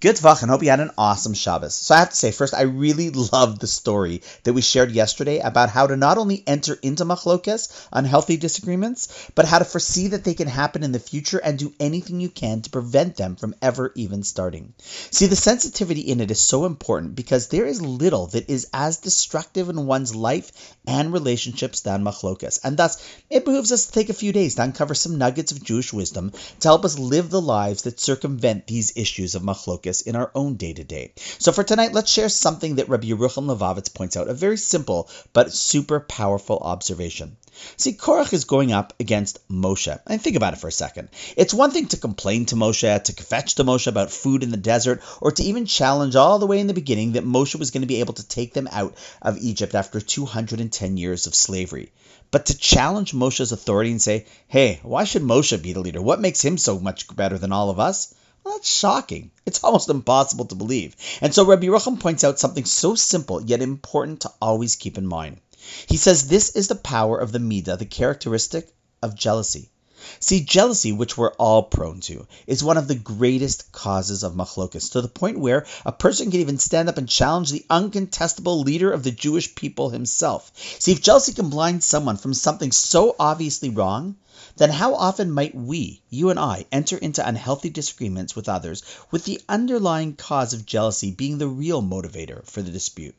Good Vach, and hope you had an awesome Shabbos. So I have to say, first, I really loved the story that we shared yesterday about how to not only enter into machlokes, unhealthy disagreements, but how to foresee that they can happen in the future and do anything you can to prevent them from ever even starting. See, the sensitivity in it is so important because there is little that is as destructive in one's life and relationships than machlokes, and thus it behooves us to take a few days to uncover some nuggets of Jewish wisdom to help us live the lives that circumvent these issues of machlokes focus in our own day to day. So for tonight, let's share something that Rabbi Yerucham Levovitz points out, a very simple but super powerful observation. See, Korach is going up against Moshe. And think about it for a second. It's one thing to complain to Moshe, to kvetch to Moshe about food in the desert, or to even challenge all the way in the beginning that Moshe was going to be able to take them out of Egypt after 210 years of slavery. But to challenge Moshe's authority and say, hey, why should Moshe be the leader? What makes him so much better than all of us? Well, that's shocking. It's almost impossible to believe. And so Rabbi Yerucham points out something so simple yet important to always keep in mind. He says this is the power of the midah, the characteristic of jealousy. See, jealousy, which we're all prone to, is one of the greatest causes of machlokas, to the point where a person can even stand up and challenge the uncontestable leader of the Jewish people himself. See, if jealousy can blind someone from something so obviously wrong, then how often might we, you and I, enter into unhealthy disagreements with others with the underlying cause of jealousy being the real motivator for the dispute?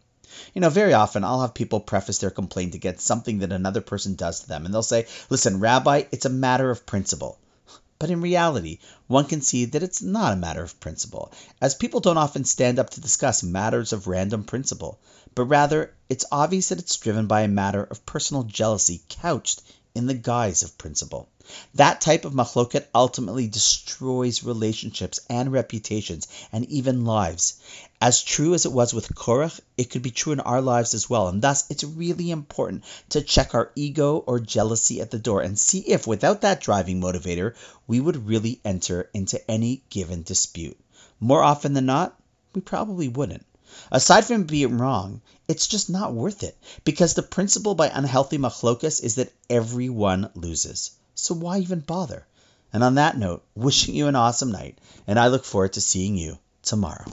You know, very often I'll have people preface their complaint against something that another person does to them, and they'll say, Listen, Rabbi, it's a matter of principle. But in reality, one can see that it's not a matter of principle, as people don't often stand up to discuss matters of random principle, but rather it's obvious that it's driven by a matter of personal jealousy couched in the guise of principle. That type of machloket ultimately destroys relationships and reputations and even lives. As true as it was with Korach, it could be true in our lives as well. And thus, it's really important to check our ego or jealousy at the door and see if, without that driving motivator, we would really enter into any given dispute. More often than not, we probably wouldn't. Aside from being wrong, it's just not worth it because the principle by unhealthy machlokas is that everyone loses. So why even bother? And on that note, wishing you an awesome night, and I look forward to seeing you tomorrow.